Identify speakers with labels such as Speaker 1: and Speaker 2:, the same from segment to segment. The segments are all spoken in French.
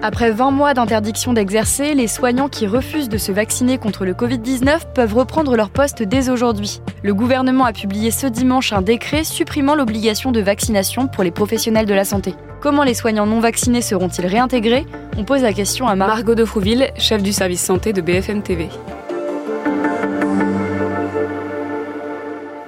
Speaker 1: Après 20 mois d'interdiction d'exercer, les soignants qui refusent de se vacciner contre le Covid-19 peuvent reprendre leur poste dès aujourd'hui. Le gouvernement a publié ce dimanche un décret supprimant l'obligation de vaccination pour les professionnels de la santé. Comment les soignants non vaccinés seront-ils réintégrés? On pose la question à
Speaker 2: Margot de Frouville, chef du service santé de BFM TV.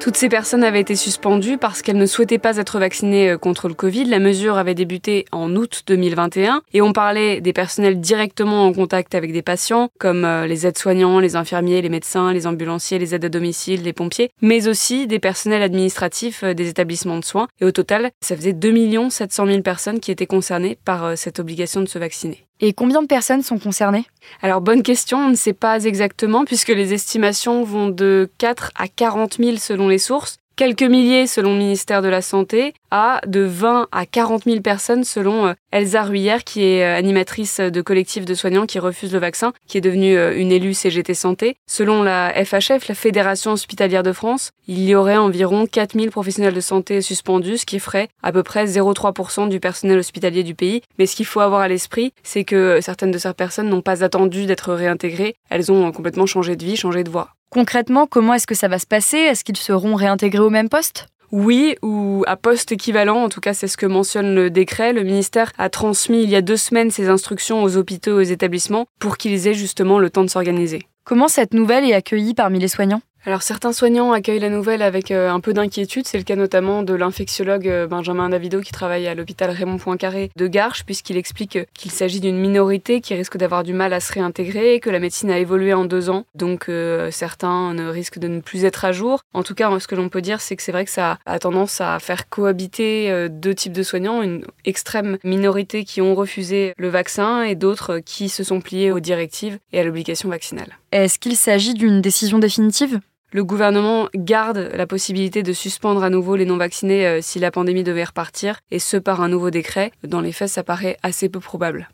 Speaker 2: Toutes ces personnes avaient été suspendues parce qu'elles ne souhaitaient pas être vaccinées euh, contre le Covid. La mesure avait débuté en août 2021 et on parlait des personnels directement en contact avec des patients comme euh, les aides-soignants, les infirmiers, les médecins, les ambulanciers, les aides à domicile, les pompiers, mais aussi des personnels administratifs euh, des établissements de soins. Et au total, ça faisait 2 700 000 personnes qui étaient concernées par cette obligation de se vacciner.
Speaker 1: Et combien de personnes sont concernées?
Speaker 2: Alors bonne question, on ne sait pas exactement puisque les estimations vont de 4 à 40 000 selon les sources quelques milliers selon le ministère de la Santé, à de 20 à 40 000 personnes selon euh, Elsa Ruyère, qui est euh, animatrice de collectif de soignants qui refusent le vaccin, qui est devenue euh, une élue CGT Santé. Selon la FHF, la Fédération hospitalière de France, il y aurait environ 4 000 professionnels de santé suspendus, ce qui ferait à peu près 0,3% du personnel hospitalier du pays. Mais ce qu'il faut avoir à l'esprit, c'est que certaines de ces personnes n'ont pas attendu d'être réintégrées, elles ont complètement changé de vie, changé de voie.
Speaker 1: Concrètement, comment est-ce que ça va se passer? Est-ce qu'ils seront réintégrés au même poste?
Speaker 2: Oui, ou à poste équivalent, en tout cas c'est ce que mentionne le décret. Le ministère a transmis il y a deux semaines ses instructions aux hôpitaux et aux établissements pour qu'ils aient justement le temps de s'organiser.
Speaker 1: Comment cette nouvelle est accueillie parmi les soignants?
Speaker 2: Alors certains soignants accueillent la nouvelle avec euh, un peu d'inquiétude, c'est le cas notamment de l'infectiologue euh, Benjamin Davido qui travaille à l'hôpital Raymond Poincaré de Garches puisqu'il explique euh, qu'il s'agit d'une minorité qui risque d'avoir du mal à se réintégrer et que la médecine a évolué en deux ans, donc certains ne risquent de ne plus être à jour. En tout cas, ce que l'on peut dire, c'est que c'est vrai que ça a tendance à faire cohabiter deux types de soignants, une extrême minorité qui ont refusé le vaccin et d'autres qui se sont pliés aux directives et à l'obligation vaccinale.
Speaker 1: Est-ce qu'il s'agit d'une décision définitive?
Speaker 2: Le gouvernement garde la possibilité de suspendre à nouveau les non-vaccinés euh, si la pandémie devait repartir, et ce par un nouveau décret. Dans les faits, ça paraît assez peu probable.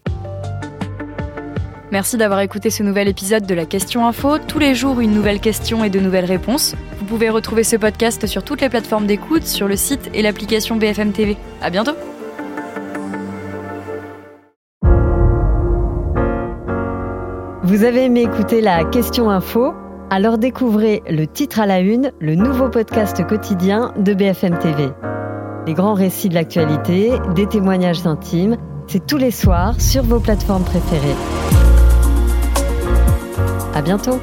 Speaker 1: Merci d'avoir écouté ce nouvel épisode de la Question Info. Tous les jours, une nouvelle question et de nouvelles réponses. Vous pouvez retrouver ce podcast sur toutes les plateformes d'écoute, sur le site et l'application BFM TV. À bientôt!
Speaker 3: Vous avez aimé écouter la Question Info? Alors découvrez le titre à la une, le nouveau podcast quotidien de BFM TV. Les grands récits de l'actualité, des témoignages intimes, c'est tous les soirs sur vos plateformes préférées. À bientôt!